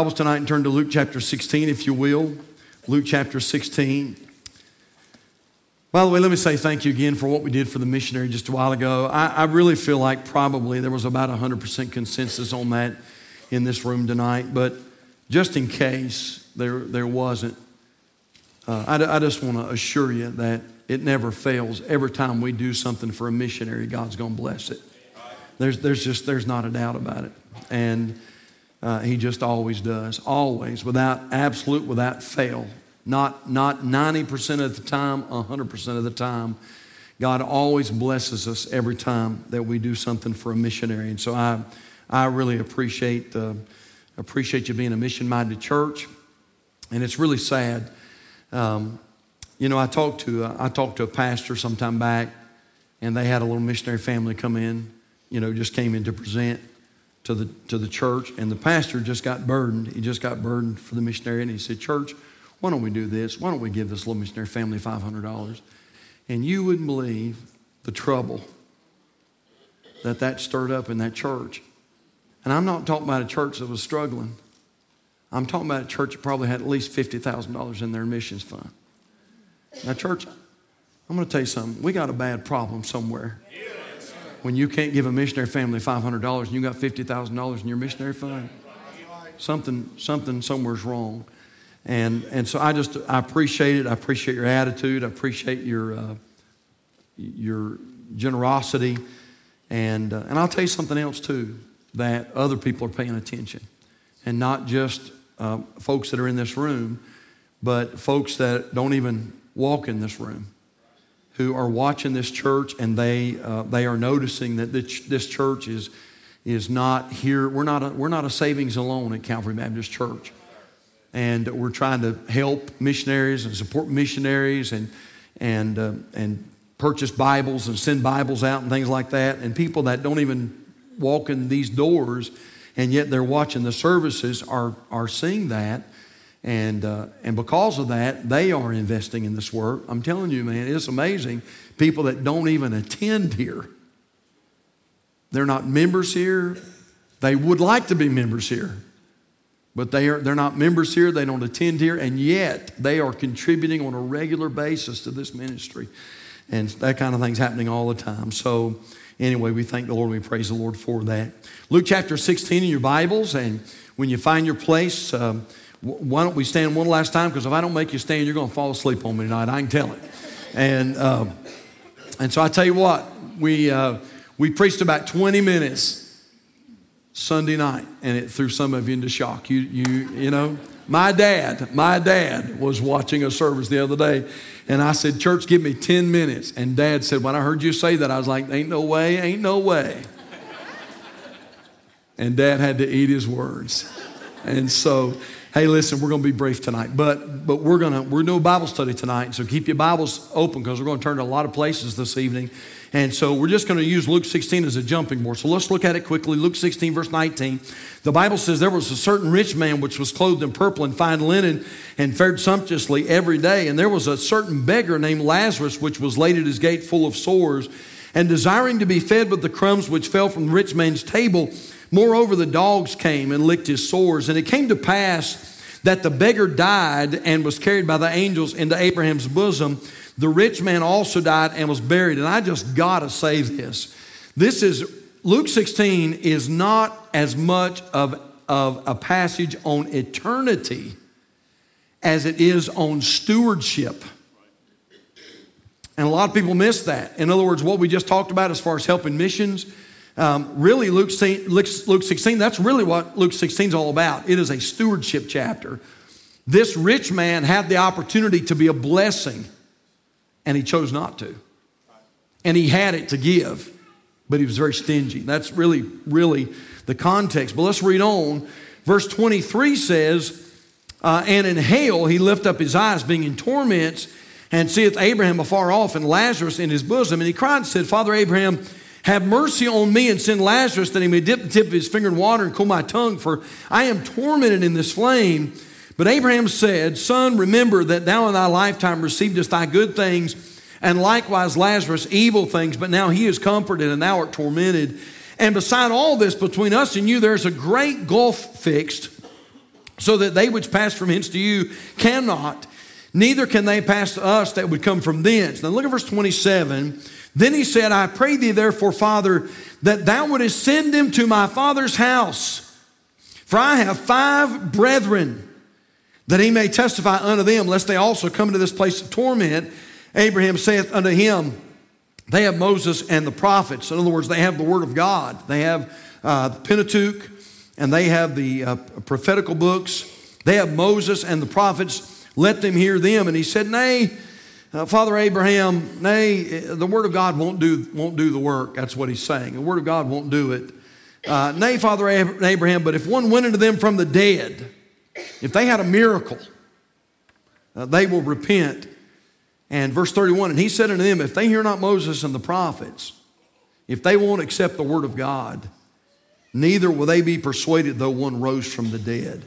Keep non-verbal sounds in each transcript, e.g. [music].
Bibles tonight and turn to Luke chapter 16, if you will. Luke chapter 16. By the way, let me say thank you again for what we did for the missionary just a while ago. I, I really feel like probably there was about 100% consensus on that in this room tonight, but just in case there, there wasn't, uh, I, I just want to assure you that it never fails. Every time we do something for a missionary, God's going to bless it. There's, there's just, there's not a doubt about it. And uh, he just always does, always, without absolute, without fail. Not, not 90% of the time, 100% of the time. God always blesses us every time that we do something for a missionary. And so I, I really appreciate, uh, appreciate you being a mission minded church. And it's really sad. Um, you know, I talked, to, uh, I talked to a pastor some time back, and they had a little missionary family come in, you know, just came in to present to the, to the church, and the pastor just got burdened. He just got burdened for the missionary, and he said, Church, why don't we do this? Why don't we give this little missionary family $500? And you wouldn't believe the trouble that that stirred up in that church. And I'm not talking about a church that was struggling. I'm talking about a church that probably had at least $50,000 in their missions fund. Now, church, I'm going to tell you something. We got a bad problem somewhere when you can't give a missionary family $500 and you got $50,000 in your missionary fund, something, something somewhere's wrong. And, and so I just, I appreciate it. I appreciate your attitude. I appreciate your, uh, your generosity. And, uh, and I'll tell you something else too, that other people are paying attention. And not just uh, folks that are in this room, but folks that don't even walk in this room who are watching this church and they, uh, they are noticing that this church is, is not here. We're not, a, we're not a savings alone at Calvary Baptist Church. And we're trying to help missionaries and support missionaries and, and, uh, and purchase Bibles and send Bibles out and things like that. And people that don't even walk in these doors and yet they're watching the services are, are seeing that and, uh, and because of that, they are investing in this work. I'm telling you, man, it's amazing. People that don't even attend here, they're not members here. They would like to be members here, but they are, they're not members here. They don't attend here, and yet they are contributing on a regular basis to this ministry. And that kind of thing's happening all the time. So, anyway, we thank the Lord. We praise the Lord for that. Luke chapter 16 in your Bibles, and when you find your place, um, why don't we stand one last time? Because if I don't make you stand, you're going to fall asleep on me tonight. I can tell it. And, uh, and so I tell you what, we, uh, we preached about 20 minutes Sunday night, and it threw some of you into shock. You, you, you know, my dad, my dad was watching a service the other day, and I said, Church, give me 10 minutes. And dad said, When I heard you say that, I was like, Ain't no way, ain't no way. and dad had to eat his words. And so, hey, listen, we're going to be brief tonight, but but we're going to we're doing Bible study tonight, so keep your Bibles open because we're going to turn to a lot of places this evening. And so we're just going to use Luke 16 as a jumping board. So let's look at it quickly. Luke 16, verse 19. The Bible says there was a certain rich man which was clothed in purple and fine linen and fared sumptuously every day. And there was a certain beggar named Lazarus which was laid at his gate full of sores and desiring to be fed with the crumbs which fell from the rich man's table. Moreover, the dogs came and licked his sores. And it came to pass that the beggar died and was carried by the angels into Abraham's bosom. The rich man also died and was buried. And I just got to say this. This is, Luke 16 is not as much of, of a passage on eternity as it is on stewardship. And a lot of people miss that. In other words, what we just talked about as far as helping missions, um, really, Luke, Luke 16, that's really what Luke 16 is all about. It is a stewardship chapter. This rich man had the opportunity to be a blessing, and he chose not to. And he had it to give, but he was very stingy. That's really, really the context. But let's read on. Verse 23 says, uh, And in hell he lift up his eyes, being in torments, and seeth Abraham afar off, and Lazarus in his bosom. And he cried and said, Father Abraham, have mercy on me and send Lazarus that he may dip the tip of his finger in water and cool my tongue, for I am tormented in this flame. But Abraham said, Son, remember that thou in thy lifetime receivest thy good things, and likewise Lazarus evil things, but now he is comforted and thou art tormented. And beside all this, between us and you, there's a great gulf fixed. so that they which pass from hence to you cannot, neither can they pass to us that would come from thence. Now look at verse 27. Then he said, I pray thee therefore, Father, that thou wouldest send them to my father's house. For I have five brethren, that he may testify unto them, lest they also come into this place of torment. Abraham saith unto him, They have Moses and the prophets. In other words, they have the word of God. They have uh, the Pentateuch, and they have the uh, prophetical books. They have Moses and the prophets. Let them hear them. And he said, Nay, uh, Father Abraham, nay, the word of God won't do, won't do the work. That's what he's saying. The word of God won't do it. Uh, nay, Father Abraham, but if one went into them from the dead, if they had a miracle, uh, they will repent. And verse 31, and he said unto them, If they hear not Moses and the prophets, if they won't accept the word of God, neither will they be persuaded though one rose from the dead.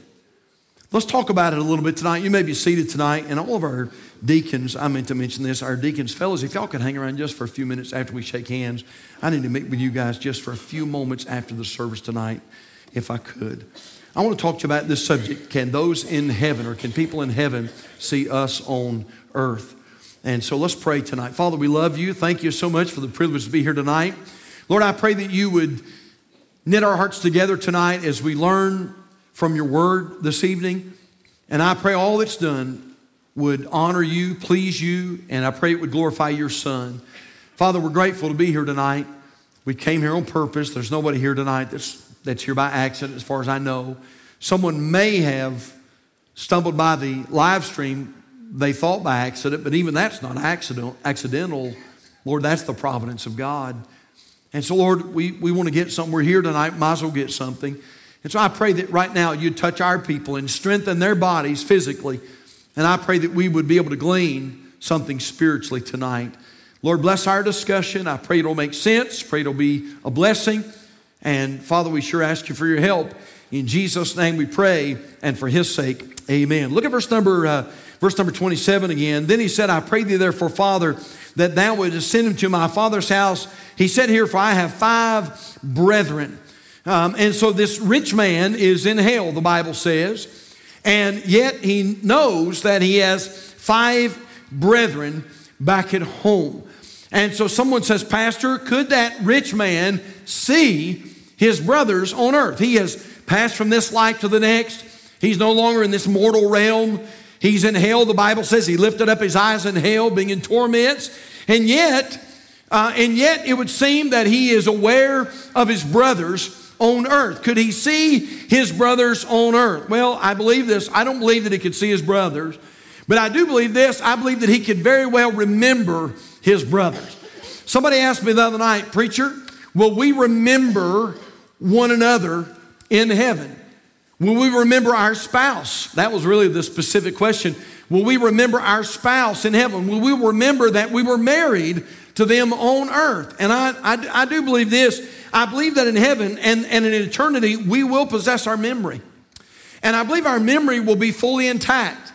Let's talk about it a little bit tonight. You may be seated tonight, and all of our deacons, I meant to mention this, our deacons, fellows, if y'all could hang around just for a few minutes after we shake hands, I need to meet with you guys just for a few moments after the service tonight, if I could. I want to talk to you about this subject. Can those in heaven, or can people in heaven see us on earth? And so let's pray tonight. Father, we love you. Thank you so much for the privilege to be here tonight. Lord, I pray that you would knit our hearts together tonight as we learn from your word this evening. And I pray all that's done would honor you, please you, and I pray it would glorify your son. Father, we're grateful to be here tonight. We came here on purpose. There's nobody here tonight that's, that's here by accident, as far as I know. Someone may have stumbled by the live stream, they thought by accident, but even that's not accident, accidental. Lord, that's the providence of God. And so, Lord, we, we want to get something. We're here tonight, might as well get something. And so I pray that right now you'd touch our people and strengthen their bodies physically. And I pray that we would be able to glean something spiritually tonight. Lord, bless our discussion. I pray it'll make sense. Pray it'll be a blessing. And Father, we sure ask you for your help. In Jesus' name we pray, and for his sake, amen. Look at verse number, uh, verse number 27 again. Then he said, I pray thee therefore, Father, that thou wouldst send him to my father's house. He said here, For I have five brethren um, and so this rich man is in hell, the Bible says, and yet he knows that he has five brethren back at home. And so someone says, Pastor, could that rich man see his brothers on earth? He has passed from this life to the next. He's no longer in this mortal realm. He's in hell. The Bible says he lifted up his eyes in hell, being in torments. And yet, uh, and yet it would seem that he is aware of his brothers on earth? Could he see his brothers on earth? Well, I believe this. I don't believe that he could see his brothers, but I do believe this. I believe that he could very well remember his brothers. Somebody asked me the other night, Preacher, will we remember one another in heaven? Will we remember our spouse? That was really the specific question. Will we remember our spouse in heaven? Will we remember that we were married to them on earth? And I, I, I do believe this I believe that in heaven and, and in eternity, we will possess our memory. And I believe our memory will be fully intact.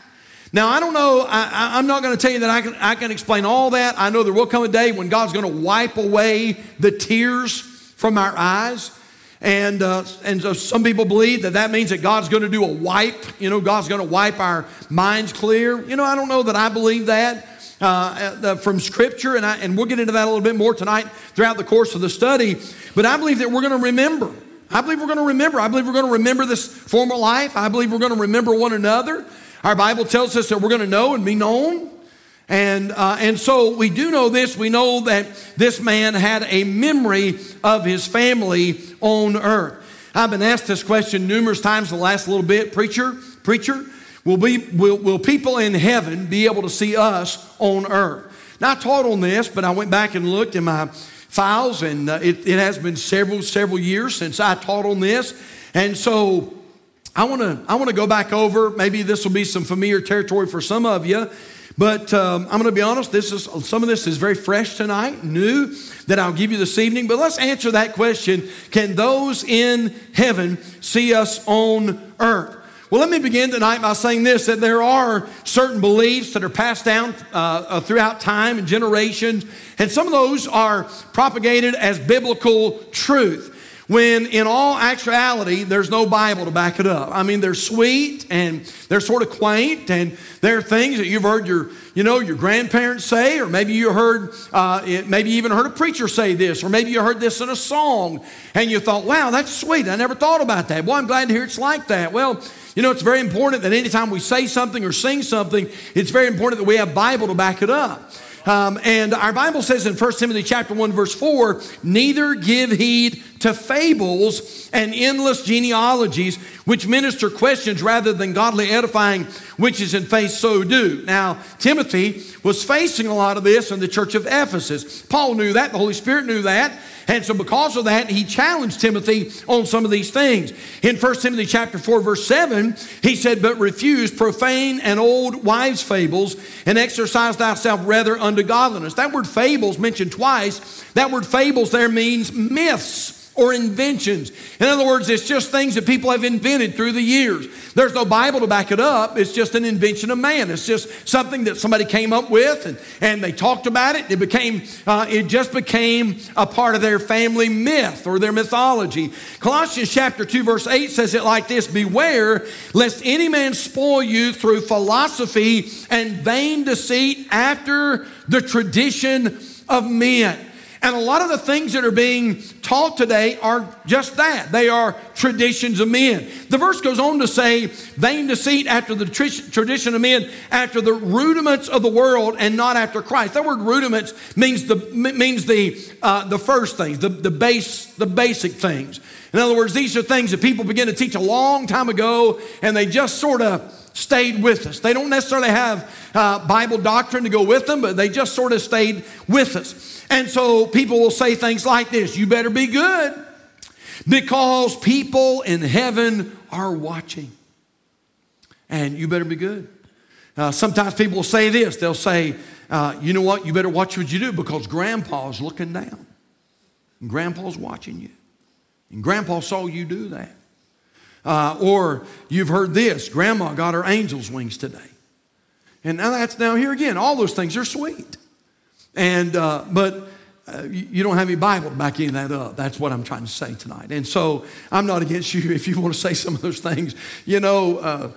Now, I don't know, I, am not going to tell you that I can, I can explain all that. I know there will come a day when God's going to wipe away the tears from our eyes. And, uh, and so some people believe that that means that God's going to do a wipe. You know, God's going to wipe our minds clear. You know, I don't know that I believe that uh, uh, from Scripture, and, I, and we'll get into that a little bit more tonight throughout the course of the study. But I believe that we're going to remember. I believe we're going to remember. I believe we're going to remember this former life. I believe we're going to remember one another. Our Bible tells us that we're going to know and be known. And, uh, and so we do know this. We know that this man had a memory of his family on earth. I've been asked this question numerous times the last little bit. Preacher, preacher, Will, be, will, will people in heaven be able to see us on earth? Now, I taught on this, but I went back and looked in my files, and uh, it, it has been several, several years since I taught on this. And so I want to I want to go back over. Maybe this will be some familiar territory for some of you, but um, I'm going to be honest. This is some of this is very fresh tonight, new that I'll give you this evening. But let's answer that question: Can those in heaven see us on earth? Well, let me begin tonight by saying this that there are certain beliefs that are passed down uh, uh, throughout time and generations, and some of those are propagated as biblical truth. When in all actuality, there's no Bible to back it up. I mean, they're sweet and they're sort of quaint, and they're things that you've heard your, you know, your grandparents say, or maybe you heard, uh, it, maybe you even heard a preacher say this, or maybe you heard this in a song, and you thought, wow, that's sweet. I never thought about that. Well, I'm glad to hear it's like that. Well, you know, it's very important that anytime we say something or sing something, it's very important that we have Bible to back it up. Um, and our Bible says in 1 Timothy chapter 1, verse 4, neither give heed to fables and endless genealogies, which minister questions rather than godly edifying, which is in faith so do. Now, Timothy was facing a lot of this in the church of Ephesus. Paul knew that, the Holy Spirit knew that. And so because of that, he challenged Timothy on some of these things. In 1 Timothy chapter 4, verse 7, he said, But refuse profane and old wives' fables, and exercise thyself rather unto godliness. That word fables mentioned twice. That word fables there means myths or inventions. In other words, it's just things that people have invented through the years. There's no Bible to back it up. It's just an invention of man. It's just something that somebody came up with and, and they talked about it. It became, uh, it just became a part of their family myth or their mythology. Colossians chapter 2 verse 8 says it like this, beware lest any man spoil you through philosophy and vain deceit after the tradition of men. And a lot of the things that are being taught today are just that. They are traditions of men. The verse goes on to say, vain deceit after the tradition of men, after the rudiments of the world and not after Christ. That word rudiments means the, means the, uh, the first things, the, the, base, the basic things. In other words, these are things that people began to teach a long time ago and they just sort of stayed with us. They don't necessarily have uh, Bible doctrine to go with them, but they just sort of stayed with us. And so people will say things like this You better be good because people in heaven are watching. And you better be good. Uh, sometimes people will say this they'll say, uh, You know what? You better watch what you do because grandpa's looking down. And grandpa's watching you. And grandpa saw you do that. Uh, or you've heard this grandma got her angel's wings today. And now that's now here again, all those things are sweet. And, uh, but uh, you don't have any Bible to back any of that up. That's what I'm trying to say tonight. And so I'm not against you [laughs] if you want to say some of those things. You know, uh,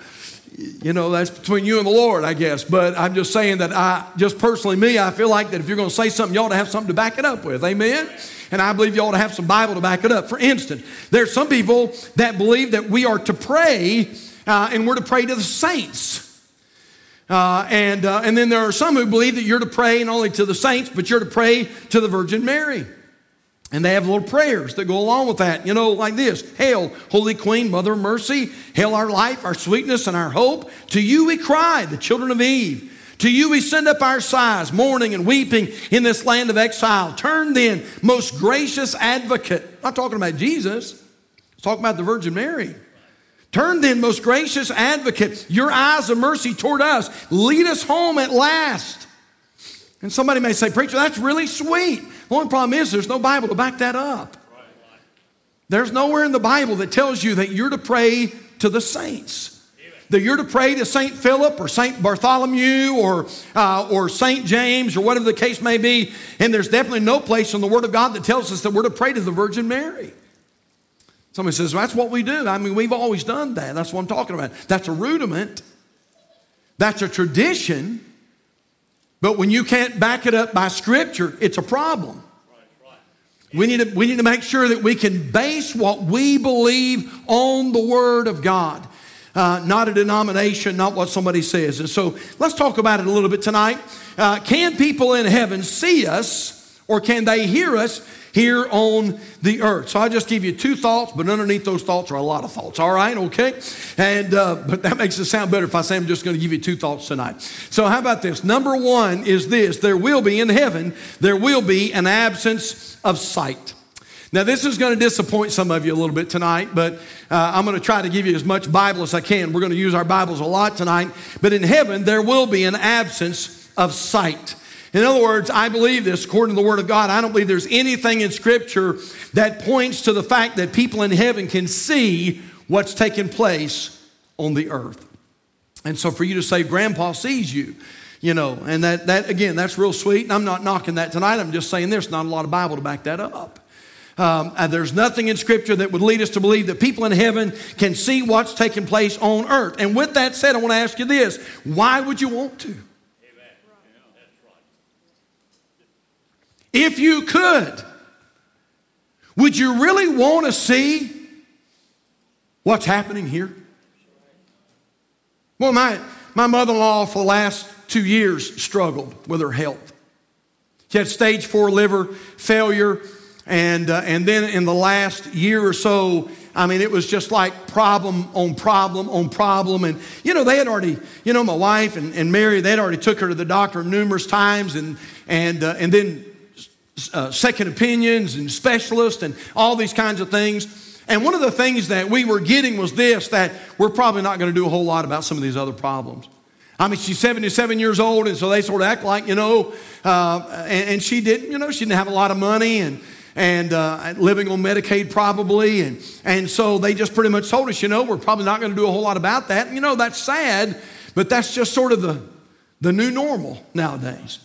you know, that's between you and the Lord, I guess. But I'm just saying that I, just personally, me, I feel like that if you're going to say something, you ought to have something to back it up with. Amen? And I believe you ought to have some Bible to back it up. For instance, there's some people that believe that we are to pray uh, and we're to pray to the saints. Uh, and, uh, and then there are some who believe that you're to pray not only to the saints, but you're to pray to the Virgin Mary. And they have little prayers that go along with that, you know, like this Hail, Holy Queen, Mother of Mercy. Hail our life, our sweetness, and our hope. To you we cry, the children of Eve. To you we send up our sighs, mourning and weeping in this land of exile. Turn then, most gracious advocate. I'm not talking about Jesus, I'm talking about the Virgin Mary. Turn then, most gracious advocate, your eyes of mercy toward us. Lead us home at last. And somebody may say, Preacher, that's really sweet. The only problem is there's no Bible to back that up. There's nowhere in the Bible that tells you that you're to pray to the saints. That you're to pray to St. Philip or St. Bartholomew or, uh, or St. James or whatever the case may be. And there's definitely no place in the Word of God that tells us that we're to pray to the Virgin Mary. Somebody says, well, that's what we do. I mean, we've always done that. That's what I'm talking about. That's a rudiment, that's a tradition. But when you can't back it up by Scripture, it's a problem. We need, to, we need to make sure that we can base what we believe on the Word of God, uh, not a denomination, not what somebody says. And so let's talk about it a little bit tonight. Uh, can people in heaven see us or can they hear us here on the earth. So I'll just give you two thoughts, but underneath those thoughts are a lot of thoughts. All right, okay? And uh, but that makes it sound better if I say I'm just going to give you two thoughts tonight. So how about this? Number one is this: there will be in heaven there will be an absence of sight. Now, this is going to disappoint some of you a little bit tonight, but uh, I'm going to try to give you as much Bible as I can. We're going to use our Bibles a lot tonight. But in heaven, there will be an absence of sight. In other words, I believe this according to the Word of God. I don't believe there's anything in Scripture that points to the fact that people in heaven can see what's taking place on the earth. And so for you to say, Grandpa sees you, you know, and that, that again, that's real sweet. And I'm not knocking that tonight. I'm just saying there's not a lot of Bible to back that up. Um, there's nothing in Scripture that would lead us to believe that people in heaven can see what's taking place on earth. And with that said, I want to ask you this why would you want to? If you could, would you really want to see what's happening here? Well, my, my mother in law for the last two years struggled with her health. She had stage four liver failure, and, uh, and then in the last year or so, I mean, it was just like problem on problem on problem. And, you know, they had already, you know, my wife and, and Mary, they'd already took her to the doctor numerous times and, and, uh, and then uh, second opinions and specialists and all these kinds of things. And one of the things that we were getting was this that we're probably not going to do a whole lot about some of these other problems. I mean, she's 77 years old, and so they sort of act like, you know, uh, and, and, she didn't, you know, she didn't have a lot of money and, and uh, living on Medicaid probably. And, and so they just pretty much told us, you know, we're probably not going to do a whole lot about that. And, you know, that's sad, but that's just sort of the, the new normal nowadays.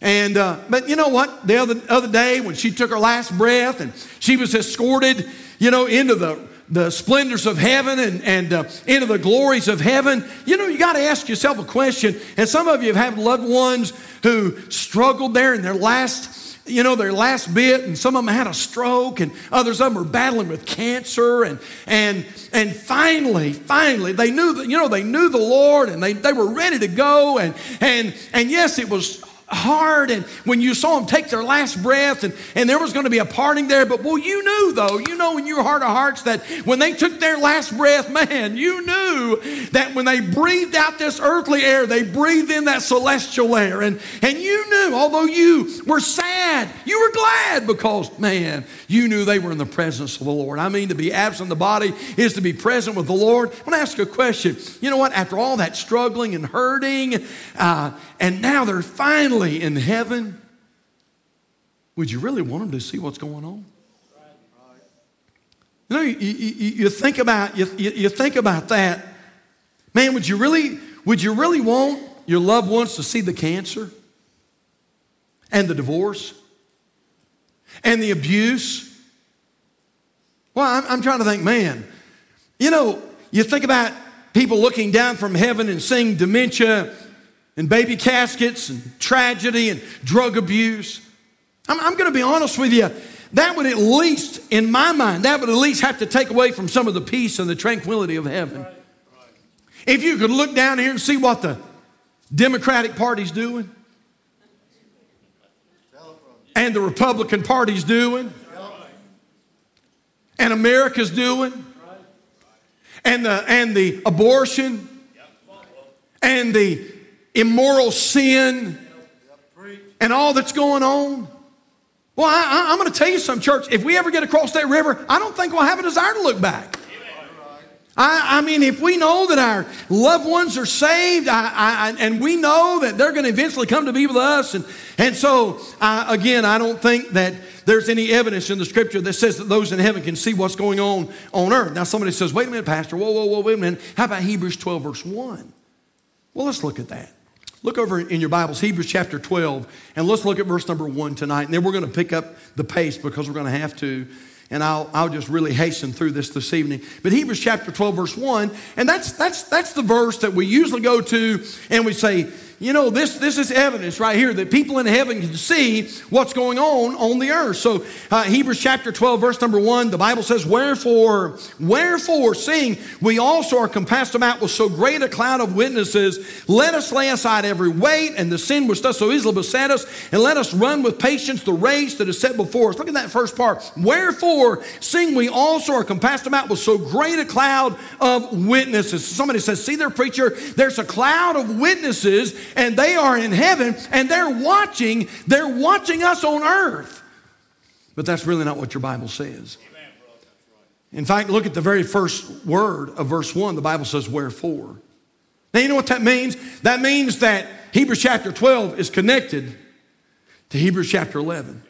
And, uh, but you know what? The other, other day when she took her last breath and she was escorted, you know, into the, the splendors of heaven and, and uh, into the glories of heaven, you know, you got to ask yourself a question. And some of you have had loved ones who struggled there in their last you know, their last bit, and some of them had a stroke, and others of them were battling with cancer, and and and finally, finally, they knew that, you know, they knew the Lord and they, they were ready to go, and and and yes, it was hard and when you saw them take their last breath and, and there was going to be a parting there but well you knew though. You know in your heart of hearts that when they took their last breath man you knew that when they breathed out this earthly air they breathed in that celestial air. And, and you knew although you were sad you were glad because man you knew they were in the presence of the lord. I mean to be absent the body is to be present with the lord. I want to ask you a question. You know what? After all that struggling and hurting uh, and now they're finally in heaven. Would you really want them to see what's going on? You know, you, you, you think about you, you think about that. Man, would you really would you really want your loved ones to see the cancer and the divorce and the abuse? Well, I'm, I'm trying to think, man. You know, you think about people looking down from heaven and seeing dementia and baby caskets and tragedy and drug abuse. I'm, I'm going to be honest with you. That would at least, in my mind, that would at least have to take away from some of the peace and the tranquility of heaven. If you could look down here and see what the Democratic Party's doing and the Republican Party's doing and America's doing and the, and the abortion and the immoral sin and all that's going on. Well, I, am going to tell you some, church. If we ever get across that river, I don't think we'll have a desire to look back. I, I mean, if we know that our loved ones are saved, I, I, and we know that they're going to eventually come to be with us, and, and so, again, I don't think that there's any evidence in the scripture that says that those in heaven can see what's going on on earth. Now, somebody says, wait a minute, Pastor, whoa, whoa, whoa, wait a minute. How about Hebrews 12, verse 1? Well, let's look at that. Look over in your Bibles, Hebrews chapter 12, and let's look at verse number 1 tonight. And then we're going to pick up the pace because we're going to have to. And I'll, I'll just really hasten through this this evening. But Hebrews chapter 12, verse 1, and that's, that's, that's the verse that we usually go to and we say, you know, this, this is evidence right here that people in heaven can see what's going on on the earth. So, uh, Hebrews chapter 12, verse number 1, the Bible says, Wherefore, wherefore, seeing we also are compassed about with so great a cloud of witnesses, let us lay aside every weight and the sin which does so easily beset us, and let us run with patience the race that is set before us. Look at that first part. Wherefore, seeing we also are compassed about with so great a cloud of witnesses. Somebody says, See there, preacher, there's a cloud of witnesses and they are in heaven and they're watching, they're watching us on earth. But that's really not what your Bible says. In fact, look at the very first word of verse 1. The Bible says, Wherefore. Now, you know what that means? That means that Hebrews chapter 12 is connected to Hebrews chapter 11.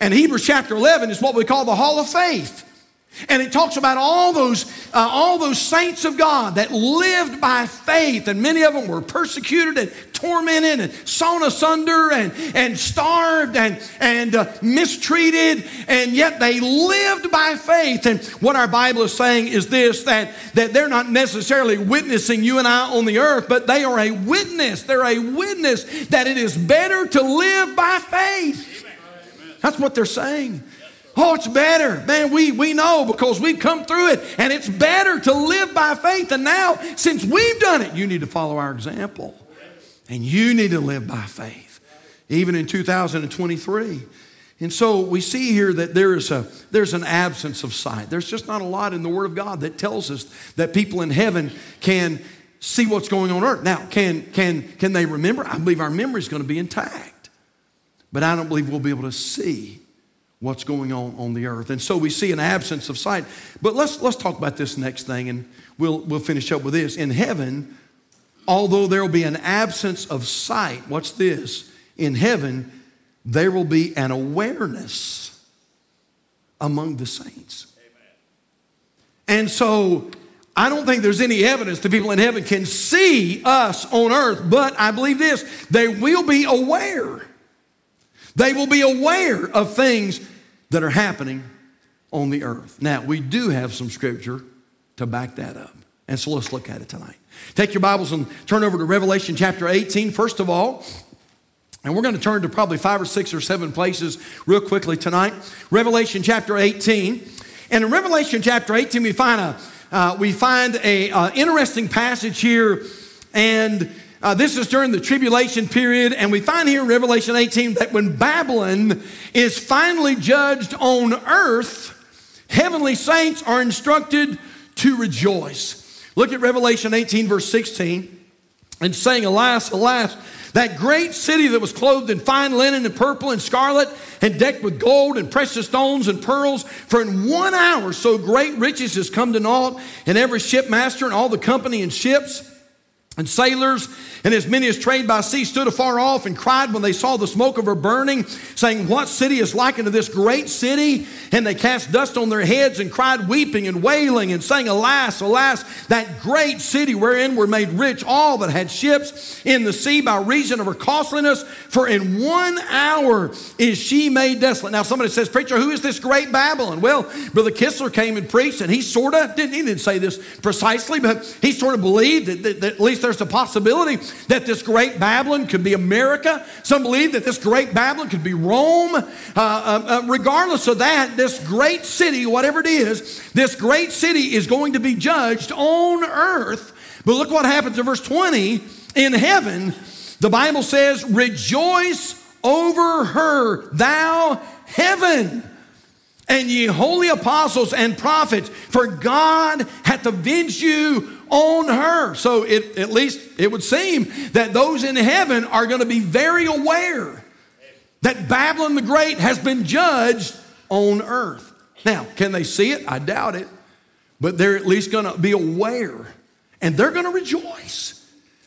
And Hebrews chapter 11 is what we call the hall of faith. And it talks about all those, uh, all those saints of God that lived by faith, and many of them were persecuted and tormented and sawn asunder and, and starved and, and uh, mistreated, and yet they lived by faith. And what our Bible is saying is this that, that they're not necessarily witnessing you and I on the earth, but they are a witness. They're a witness that it is better to live by faith. That's what they're saying. Oh, it's better. Man, we, we know because we've come through it, and it's better to live by faith. And now, since we've done it, you need to follow our example. And you need to live by faith, even in 2023. And so we see here that there is a, there's an absence of sight. There's just not a lot in the Word of God that tells us that people in heaven can see what's going on earth. Now, can, can, can they remember? I believe our memory is going to be intact. But I don't believe we'll be able to see what's going on on the earth. And so we see an absence of sight. But let's, let's talk about this next thing, and we'll, we'll finish up with this. In heaven, although there will be an absence of sight, what's this? In heaven, there will be an awareness among the saints. And so I don't think there's any evidence that people in heaven can see us on earth, but I believe this they will be aware they will be aware of things that are happening on the earth. Now, we do have some scripture to back that up. And so let's look at it tonight. Take your Bibles and turn over to Revelation chapter 18, first of all. And we're going to turn to probably five or six or seven places real quickly tonight. Revelation chapter 18. And in Revelation chapter 18, we find a, uh, we find a uh, interesting passage here. And uh, this is during the tribulation period, and we find here in Revelation 18 that when Babylon is finally judged on earth, heavenly saints are instructed to rejoice. Look at Revelation 18, verse 16, and saying, Alas, alas, that great city that was clothed in fine linen and purple and scarlet and decked with gold and precious stones and pearls, for in one hour so great riches has come to naught, and every shipmaster and all the company and ships and sailors and as many as trade by sea stood afar off and cried when they saw the smoke of her burning, saying, What city is like unto this great city? And they cast dust on their heads and cried, weeping and wailing, and saying, Alas, alas, that great city wherein were made rich all that had ships in the sea by reason of her costliness. For in one hour is she made desolate. Now, somebody says, Preacher, who is this great Babylon? Well, Brother Kistler came and preached, and he sort of didn't, he didn't say this precisely, but he sort of believed that, that, that at least there's a possibility that this great Babylon could be America. Some believe that this great Babylon could be Rome. Uh, uh, uh, regardless of that, this great city, whatever it is, this great city is going to be judged on earth. But look what happens in verse 20 in heaven. The Bible says, Rejoice over her, thou heaven and ye holy apostles and prophets, for God hath avenged you on her. So it, at least it would seem that those in heaven are going to be very aware that Babylon the Great has been judged on earth. Now, can they see it? I doubt it. But they're at least going to be aware and they're going to rejoice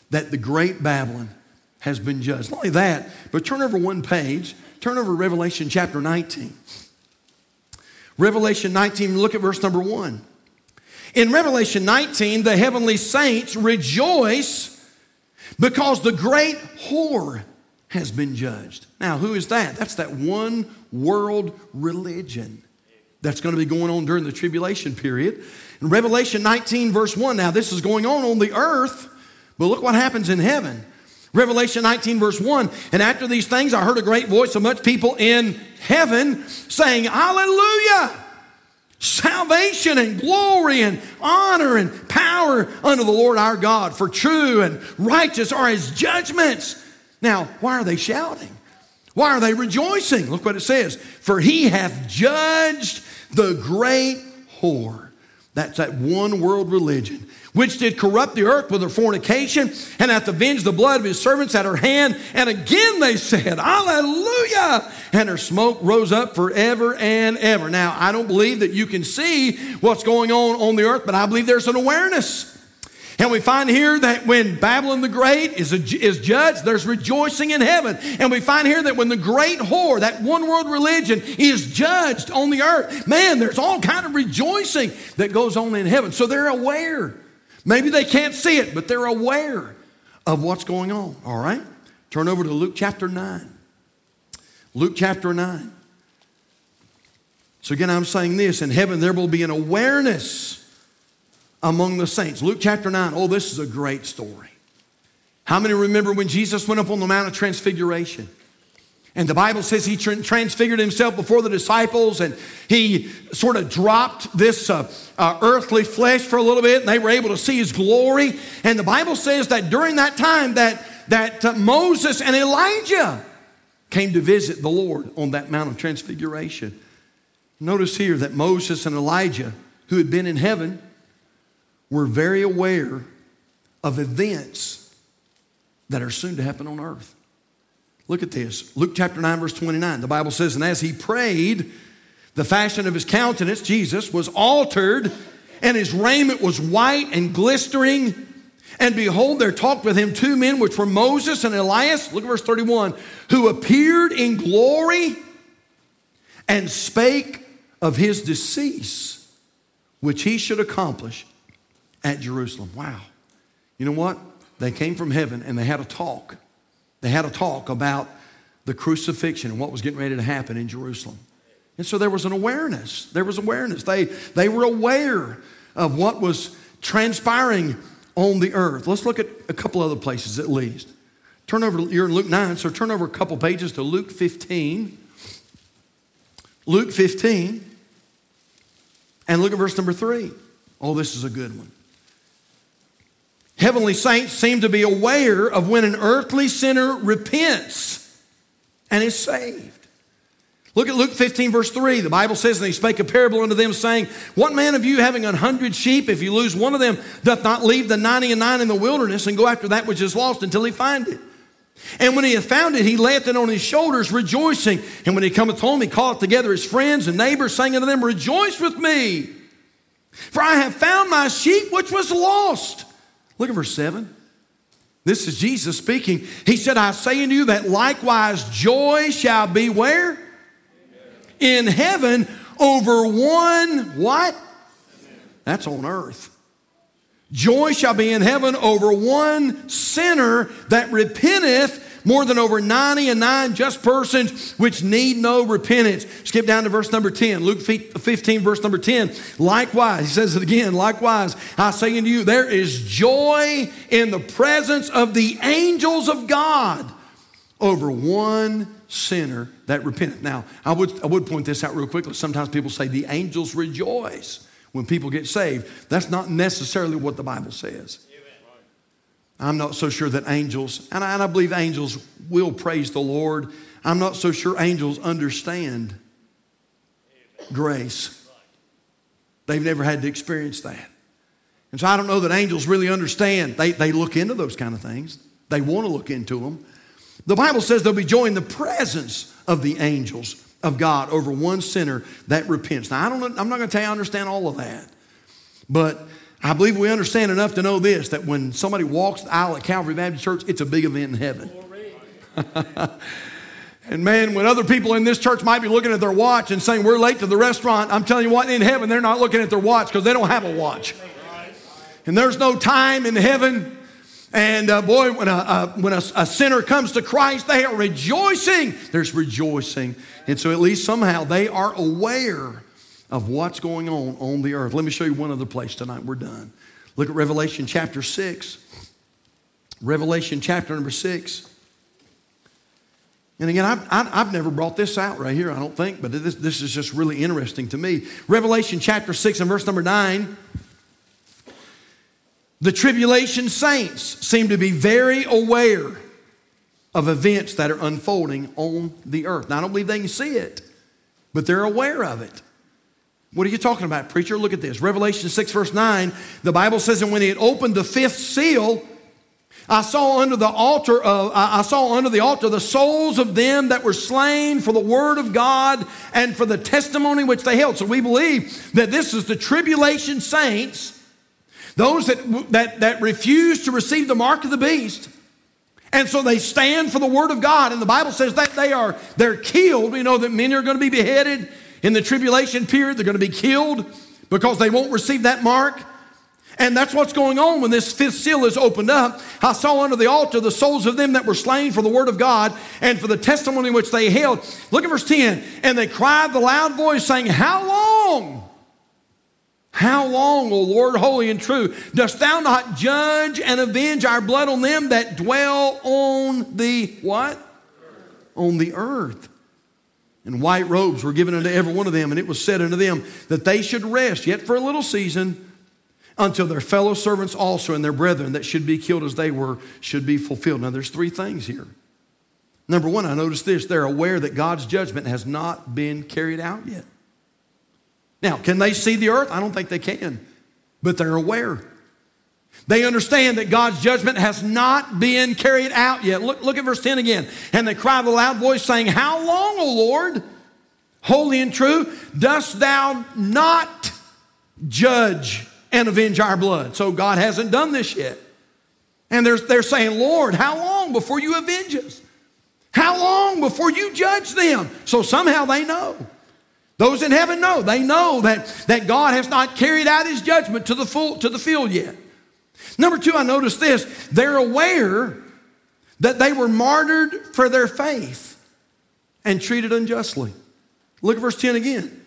that the great Babylon has been judged. Not only that, but turn over one page, turn over Revelation chapter 19. Revelation 19, look at verse number 1. In Revelation 19, the heavenly saints rejoice because the great whore has been judged. Now, who is that? That's that one world religion that's going to be going on during the tribulation period. In Revelation 19, verse 1, now this is going on on the earth, but look what happens in heaven. Revelation 19, verse 1 And after these things, I heard a great voice of much people in heaven saying, Hallelujah! Salvation and glory and honor and power unto the Lord our God, for true and righteous are his judgments. Now, why are they shouting? Why are they rejoicing? Look what it says. For he hath judged the great whore. That's that one world religion which did corrupt the earth with her fornication, and hath avenged the blood of his servants at her hand. And again they said, Hallelujah! And her smoke rose up forever and ever. Now, I don't believe that you can see what's going on on the earth, but I believe there's an awareness. And we find here that when Babylon the Great is, a, is judged, there's rejoicing in heaven. And we find here that when the great whore, that one world religion, is judged on the earth, man, there's all kind of rejoicing that goes on in heaven. So they're aware. Maybe they can't see it, but they're aware of what's going on. All right? Turn over to Luke chapter 9. Luke chapter 9. So again, I'm saying this in heaven, there will be an awareness among the saints. Luke chapter 9. Oh, this is a great story. How many remember when Jesus went up on the Mount of Transfiguration? And the Bible says he transfigured himself before the disciples and he sort of dropped this uh, uh, earthly flesh for a little bit and they were able to see his glory. And the Bible says that during that time that, that uh, Moses and Elijah came to visit the Lord on that Mount of Transfiguration. Notice here that Moses and Elijah, who had been in heaven, were very aware of events that are soon to happen on earth. Look at this. Luke chapter 9, verse 29. The Bible says, And as he prayed, the fashion of his countenance, Jesus, was altered, and his raiment was white and glistering. And behold, there talked with him two men, which were Moses and Elias. Look at verse 31 who appeared in glory and spake of his decease, which he should accomplish at Jerusalem. Wow. You know what? They came from heaven and they had a talk. They had a talk about the crucifixion and what was getting ready to happen in Jerusalem. And so there was an awareness. There was awareness. They, they were aware of what was transpiring on the earth. Let's look at a couple other places at least. Turn over, you're in Luke 9, so turn over a couple pages to Luke 15. Luke 15, and look at verse number 3. Oh, this is a good one. Heavenly saints seem to be aware of when an earthly sinner repents and is saved. Look at Luke 15, verse 3. The Bible says, And he spake a parable unto them, saying, What man of you having an hundred sheep, if you lose one of them, doth not leave the ninety and nine in the wilderness and go after that which is lost until he find it? And when he hath found it, he layeth it on his shoulders, rejoicing. And when he cometh home, he calleth together his friends and neighbors, saying unto them, Rejoice with me, for I have found my sheep which was lost. Look at verse 7. This is Jesus speaking. He said, I say unto you that likewise joy shall be where? In heaven over one what? That's on earth. Joy shall be in heaven over one sinner that repenteth more than over 90 and 9 just persons which need no repentance. Skip down to verse number 10, Luke 15, verse number 10. Likewise, he says it again, likewise, I say unto you, there is joy in the presence of the angels of God over one sinner that repenteth. Now, I would, I would point this out real quickly. Sometimes people say the angels rejoice when people get saved. That's not necessarily what the Bible says. I'm not so sure that angels, and I, and I believe angels will praise the Lord. I'm not so sure angels understand grace. They've never had to experience that. And so I don't know that angels really understand. They, they look into those kind of things, they want to look into them. The Bible says they'll be joining the presence of the angels of God over one sinner that repents. Now, I don't, I'm not going to tell you I understand all of that, but I believe we understand enough to know this that when somebody walks the aisle at Calvary Baptist Church, it's a big event in heaven. [laughs] and man, when other people in this church might be looking at their watch and saying, We're late to the restaurant, I'm telling you what, in heaven, they're not looking at their watch because they don't have a watch. And there's no time in heaven. And uh, boy, when, a, uh, when a, a sinner comes to Christ, they are rejoicing. There's rejoicing. And so at least somehow they are aware of what's going on on the earth. Let me show you one other place tonight. We're done. Look at Revelation chapter 6. Revelation chapter number 6. And again, I've, I've never brought this out right here, I don't think, but this, this is just really interesting to me. Revelation chapter 6 and verse number 9. The tribulation saints seem to be very aware of events that are unfolding on the earth. Now, I don't believe they can see it, but they're aware of it. What are you talking about, preacher? Look at this. Revelation 6, verse 9, the Bible says, And when he had opened the fifth seal, I saw under the altar of, I saw under the altar the souls of them that were slain for the word of God and for the testimony which they held. So we believe that this is the tribulation saints those that, that, that refuse to receive the mark of the beast. And so they stand for the word of God. And the Bible says that they are, they're killed. We know that many are going to be beheaded in the tribulation period. They're going to be killed because they won't receive that mark. And that's what's going on when this fifth seal is opened up. I saw under the altar the souls of them that were slain for the word of God and for the testimony which they held. Look at verse 10. And they cried the loud voice, saying, How long? How long, O Lord, holy and true, dost thou not judge and avenge our blood on them that dwell on the what? On the earth. And white robes were given unto every one of them, and it was said unto them that they should rest yet for a little season until their fellow servants also and their brethren that should be killed as they were should be fulfilled. Now, there's three things here. Number one, I notice this they're aware that God's judgment has not been carried out yet. Now, can they see the earth? I don't think they can, but they're aware. They understand that God's judgment has not been carried out yet. Look, look at verse 10 again. And they cry with a loud voice, saying, How long, O Lord, holy and true, dost thou not judge and avenge our blood. So God hasn't done this yet. And they're, they're saying, Lord, how long before you avenge us? How long before you judge them? So somehow they know. Those in heaven know. They know that, that God has not carried out his judgment to the, full, to the field yet. Number two, I noticed this. They're aware that they were martyred for their faith and treated unjustly. Look at verse 10 again.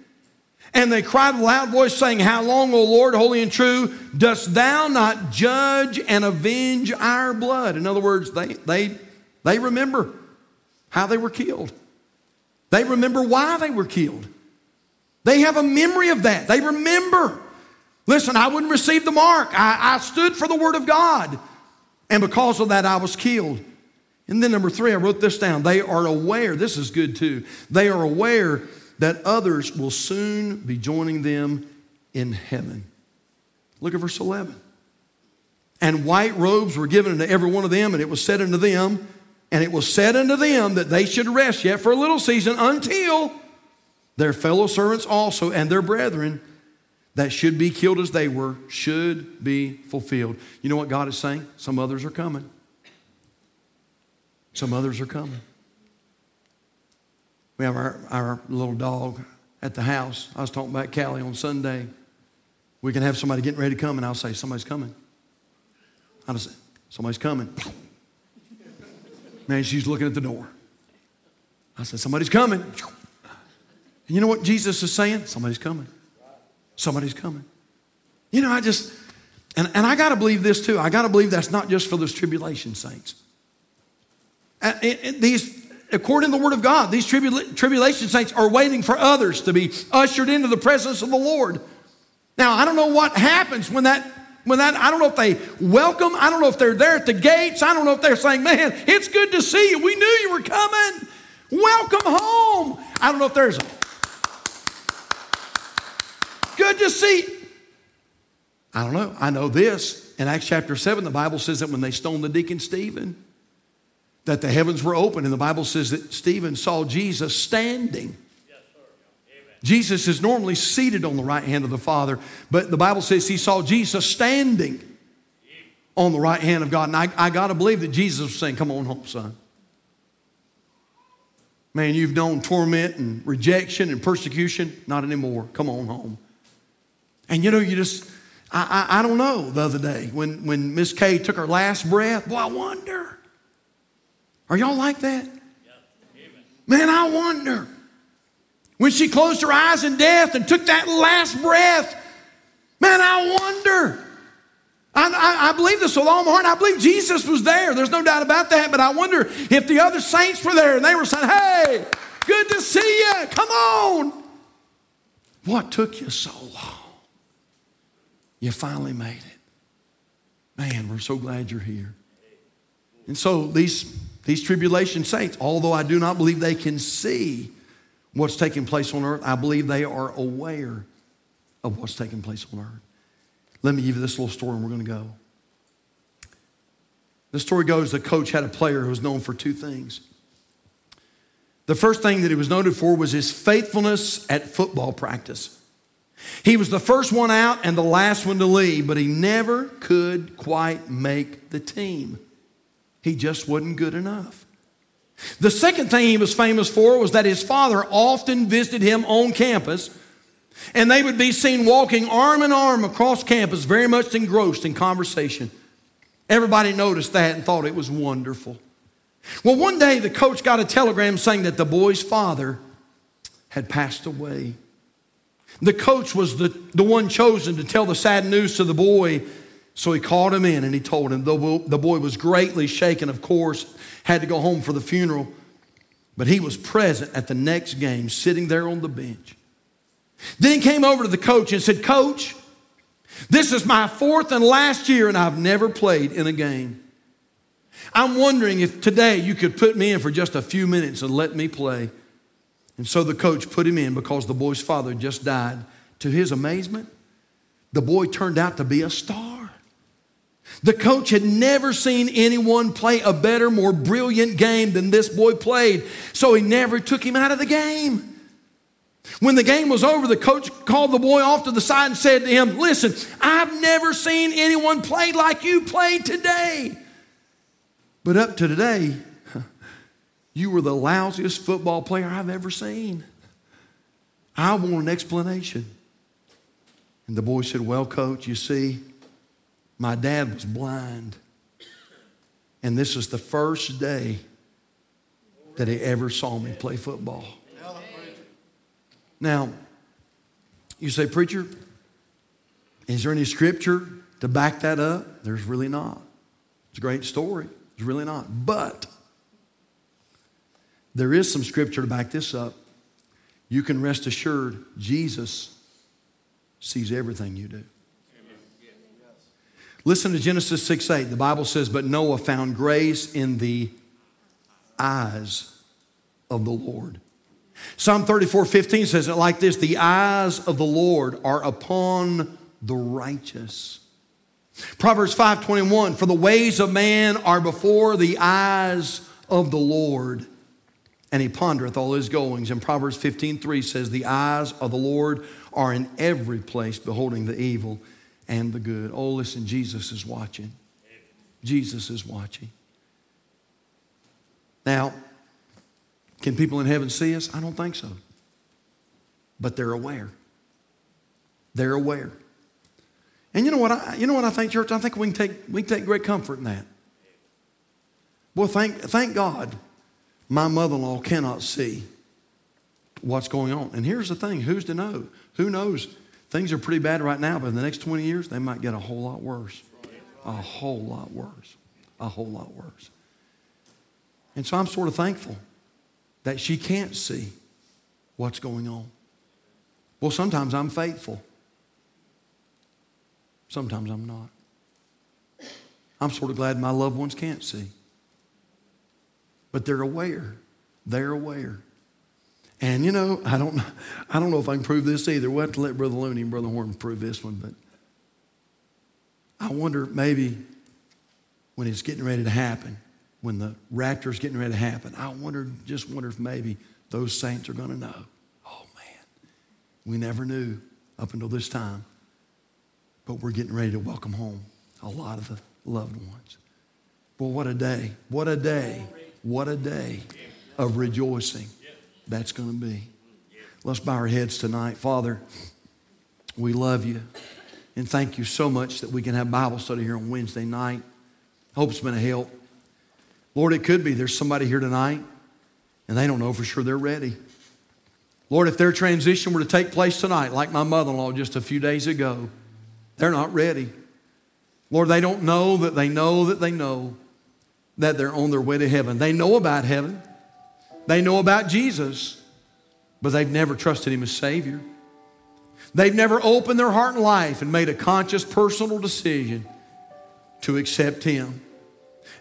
And they cried a loud voice, saying, How long, O Lord, holy and true, dost thou not judge and avenge our blood? In other words, they, they, they remember how they were killed, they remember why they were killed. They have a memory of that. They remember. Listen, I wouldn't receive the mark. I, I stood for the word of God. And because of that, I was killed. And then, number three, I wrote this down. They are aware, this is good too. They are aware that others will soon be joining them in heaven. Look at verse 11. And white robes were given unto every one of them, and it was said unto them, and it was said unto them that they should rest yet for a little season until their fellow servants also and their brethren that should be killed as they were should be fulfilled. You know what God is saying? Some others are coming. Some others are coming. We have our, our little dog at the house. I was talking about Callie on Sunday. We can have somebody getting ready to come, and I'll say, Somebody's coming. I'll say, Somebody's coming. Man, she's looking at the door. I said, Somebody's coming. And you know what Jesus is saying? Somebody's coming. Somebody's coming. You know, I just, and, and I got to believe this too. I got to believe that's not just for those tribulation saints. These according to the word of God, these tribula- tribulation saints are waiting for others to be ushered into the presence of the Lord. Now, I don't know what happens when that when that I don't know if they welcome, I don't know if they're there at the gates, I don't know if they're saying, "Man, it's good to see you. We knew you were coming. Welcome home." I don't know if there's Good to see. I don't know. I know this. In Acts chapter 7, the Bible says that when they stoned the deacon Stephen, that the heavens were open, and the Bible says that Stephen saw Jesus standing. Jesus is normally seated on the right hand of the Father, but the Bible says he saw Jesus standing on the right hand of God. And I, I got to believe that Jesus was saying, Come on home, son. Man, you've known torment and rejection and persecution. Not anymore. Come on home. And you know, you just, I, I, I don't know the other day when, when Miss Kay took her last breath. Boy, I wonder are y'all like that? Man, I wonder. When she closed her eyes in death and took that last breath, man, I wonder. I, I, I, believe this with all my heart. I believe Jesus was there. There's no doubt about that. But I wonder if the other saints were there and they were saying, hey, good to see you. Come on. What took you so long? You finally made it. Man, we're so glad you're here. And so these these tribulation saints, although I do not believe they can see what's taking place on earth, I believe they are aware of what's taking place on earth. Let me give you this little story and we're going to go. The story goes the coach had a player who was known for two things. The first thing that he was noted for was his faithfulness at football practice. He was the first one out and the last one to leave, but he never could quite make the team. He just wasn't good enough. The second thing he was famous for was that his father often visited him on campus, and they would be seen walking arm in arm across campus, very much engrossed in conversation. Everybody noticed that and thought it was wonderful. Well, one day the coach got a telegram saying that the boy's father had passed away. The coach was the, the one chosen to tell the sad news to the boy, so he called him in and he told him. The, the boy was greatly shaken, of course, had to go home for the funeral, but he was present at the next game, sitting there on the bench. Then he came over to the coach and said, Coach, this is my fourth and last year, and I've never played in a game. I'm wondering if today you could put me in for just a few minutes and let me play. And so the coach put him in because the boy's father just died. To his amazement, the boy turned out to be a star. The coach had never seen anyone play a better, more brilliant game than this boy played, so he never took him out of the game. When the game was over, the coach called the boy off to the side and said to him, Listen, I've never seen anyone play like you played today. But up to today, you were the lousiest football player I've ever seen. I want an explanation. And the boy said, Well, coach, you see, my dad was blind. And this is the first day that he ever saw me play football. Now, you say, Preacher, is there any scripture to back that up? There's really not. It's a great story. It's really not. But there is some scripture to back this up. You can rest assured Jesus sees everything you do. Listen to Genesis 6 8. The Bible says, But Noah found grace in the eyes of the Lord. Psalm 34 15 says it like this The eyes of the Lord are upon the righteous. Proverbs 5 21 For the ways of man are before the eyes of the Lord and he pondereth all his goings. And Proverbs 15 3 says, The eyes of the Lord are in every place, beholding the evil and the good. Oh, listen, Jesus is watching. Jesus is watching. Now, can people in heaven see us? I don't think so. But they're aware. They're aware. And you know what I, you know what I think, church? I think we can take, we can take great comfort in that. Well, thank, thank God my mother in law cannot see what's going on. And here's the thing who's to know? Who knows? Things are pretty bad right now, but in the next 20 years, they might get a whole lot worse. A whole lot worse. A whole lot worse. And so I'm sort of thankful that she can't see what's going on. Well, sometimes I'm faithful, sometimes I'm not. I'm sort of glad my loved ones can't see but they're aware. They're aware. And you know, I don't, I don't know if I can prove this either. We'll have to let Brother Looney and Brother Horn prove this one, but I wonder maybe when it's getting ready to happen, when the rapture's getting ready to happen, I wonder, just wonder if maybe those saints are going to know. Oh man, we never knew up until this time, but we're getting ready to welcome home a lot of the loved ones. Well, what a day! What a day! What a day of rejoicing that's going to be. Let's bow our heads tonight. Father, we love you and thank you so much that we can have Bible study here on Wednesday night. Hope it's been a help. Lord, it could be there's somebody here tonight and they don't know for sure they're ready. Lord, if their transition were to take place tonight, like my mother in law just a few days ago, they're not ready. Lord, they don't know that they know that they know that they're on their way to heaven. They know about heaven, they know about Jesus, but they've never trusted Him as Savior. They've never opened their heart and life and made a conscious personal decision to accept Him.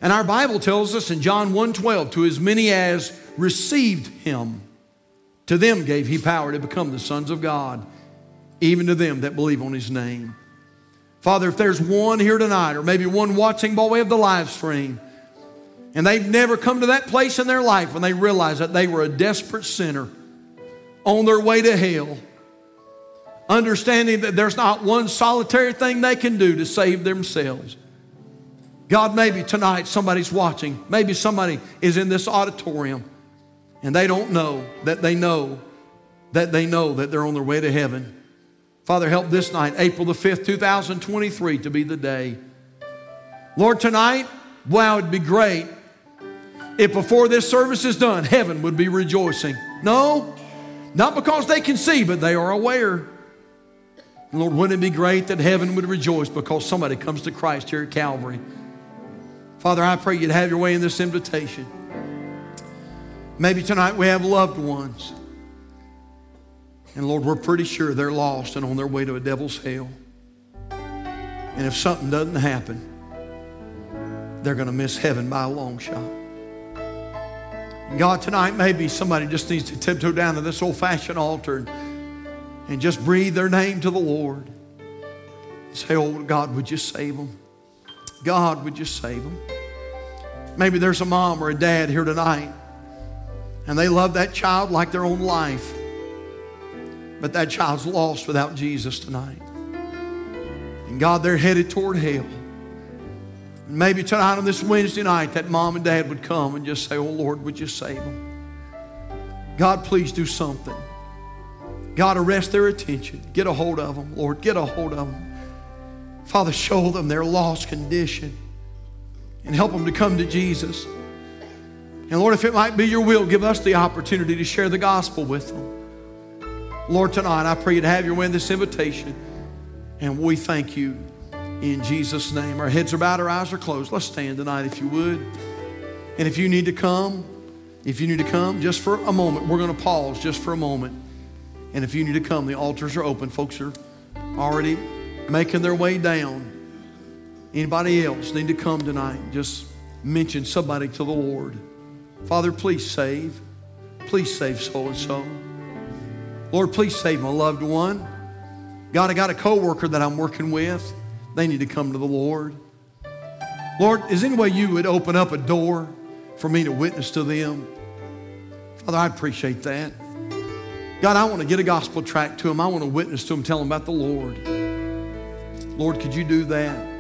And our Bible tells us in John 1:12, to as many as received Him, to them gave He power to become the sons of God, even to them that believe on His name. Father, if there's one here tonight, or maybe one watching by way of the live stream, and they've never come to that place in their life when they realize that they were a desperate sinner on their way to hell, understanding that there's not one solitary thing they can do to save themselves. God, maybe tonight somebody's watching. Maybe somebody is in this auditorium and they don't know that they know that they know that they're on their way to heaven. Father, help this night, April the 5th, 2023, to be the day. Lord, tonight, wow, it'd be great if before this service is done, heaven would be rejoicing. No, not because they can see, but they are aware. Lord, wouldn't it be great that heaven would rejoice because somebody comes to Christ here at Calvary? Father, I pray you'd have your way in this invitation. Maybe tonight we have loved ones. And Lord, we're pretty sure they're lost and on their way to a devil's hell. And if something doesn't happen, they're going to miss heaven by a long shot. God, tonight maybe somebody just needs to tiptoe down to this old fashioned altar and, just breathe their name to the Lord. Say, Oh, God, would you save them? God, would you save them? Maybe there's a mom or a dad here tonight and they love that child like their own life, but that child's lost without Jesus tonight. And God, they're headed toward hell. Maybe tonight on this Wednesday night, that mom and dad would come and just say, Oh Lord, would you save them? God, please do something. God, arrest their attention. Get a hold of them, Lord. Get a hold of them. Father, show them their lost condition and help them to come to Jesus. And Lord, if it might be your will, give us the opportunity to share the gospel with them. Lord, tonight I pray you to have your way in this invitation. And we thank you in Jesus' name. Our heads are bowed, our eyes are closed. Let's stand tonight if you would. And if you need to come, if you need to come, just for a moment, we're going to pause just for a moment. And if you need to come, the altars are open. Folks are already making their way down. Anybody else need to come tonight? Just mention somebody to the Lord. Father, please save. Please save so and so. Lord, please save my loved one. God, I got a coworker that I'm working with. They need to come to the Lord. Lord, is any way you would open up a door for me to witness to them? Father, I appreciate that. God, I want to get a gospel tract to them. I want to witness to them, tell them about the Lord. Lord, could you do that?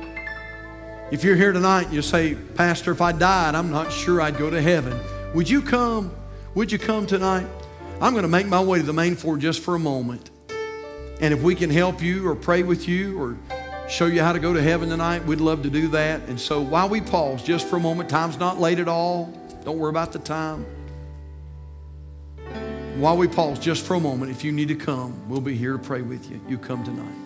If you're here tonight and you say, Pastor, if I died, I'm not sure I'd go to heaven. Would you come? Would you come tonight? I'm going to make my way to the main floor just for a moment. And if we can help you or pray with you or show you how to go to heaven tonight, we'd love to do that. And so while we pause just for a moment, time's not late at all. Don't worry about the time. While we pause just for a moment, if you need to come, we'll be here to pray with you. You come tonight.